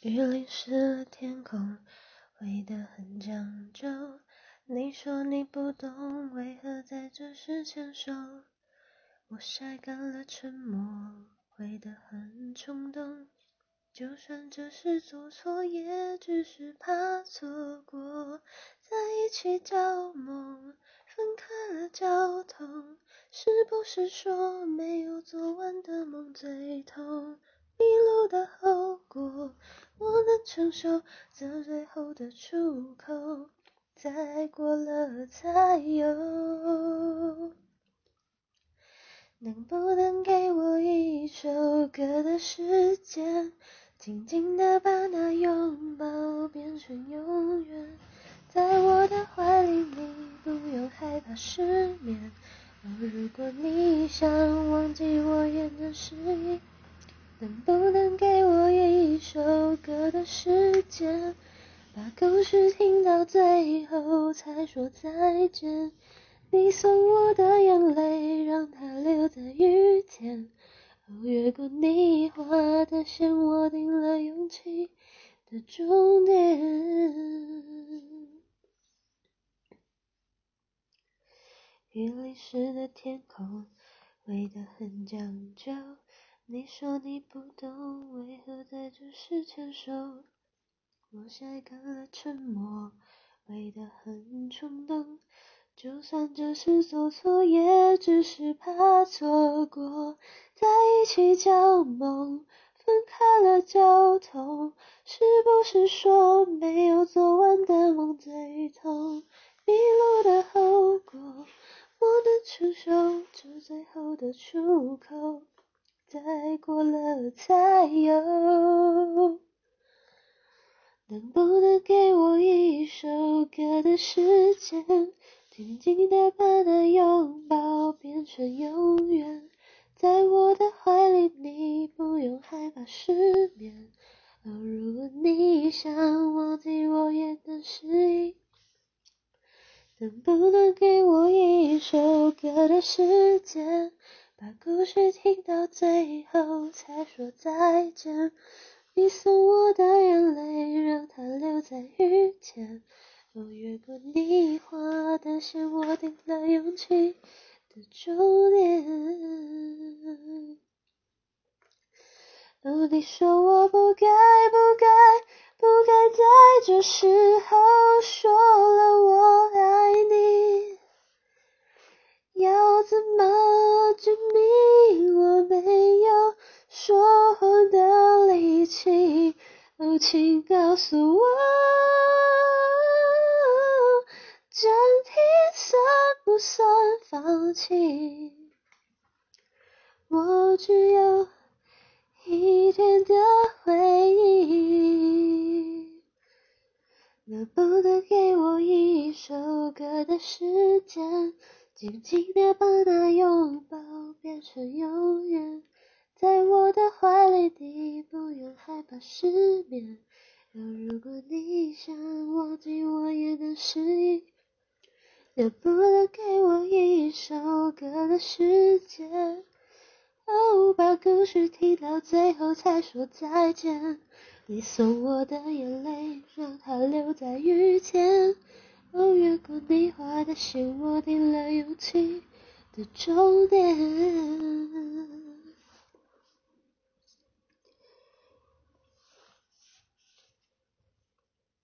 雨淋湿了天空，回得很讲究。你说你不懂，为何在这时牵手？我晒干了沉默，回得很冲动。就算这是做错，也只是怕错过。在一起叫梦，分开了叫痛。是不是说没有做完的梦最痛？承受。这最后的出口，再过了才有。能不能给我一首歌的时间？静静的把那拥抱变成永远，在我的怀里，你不用害怕失眠。哦，如果你想忘记我，也能失忆。能不能给我一首歌的时间，把故事听到最后才说再见？你送我的眼泪，让它留在雨天。哦，越过你画的线，我定了勇气的终点。雨淋湿的天空，灰得很讲究。你说你不懂，为何在这时牵手？我晒干了沉默，灰得很冲动。就算这是做错，也只是怕错过。在一起叫梦，分开了叫痛。是不是说没有做完的梦最痛？迷路的后果，我能承受。这最后的出口，再过了才有。能不能给我一首歌的时间？静静的把那拥抱变成永远，在我的怀里，你不用害怕失眠。哦，如果你想忘记我，也能失忆。能不能给我一首歌的时间，把故事听到最后才说再见？你送我的眼泪，让它留在雨天。哦，越过你画的线，我定了勇气的终点。哦，你说我不该，不该，不该在这时候说了我爱你。要怎么证明我没有说谎的力气？哦，请告诉我。暂停算不算放弃？我只有一天的回忆。能不能给我一首歌的时间，静静的把那拥成永远，在我的怀里，你不用害怕失眠。如果你想忘记我，也能失忆。能不能给我一首歌的时间？哦，把故事听到最后才说再见。你送我的眼泪，让它留在雨天。哦，越过你画的线，我定了勇气的终点。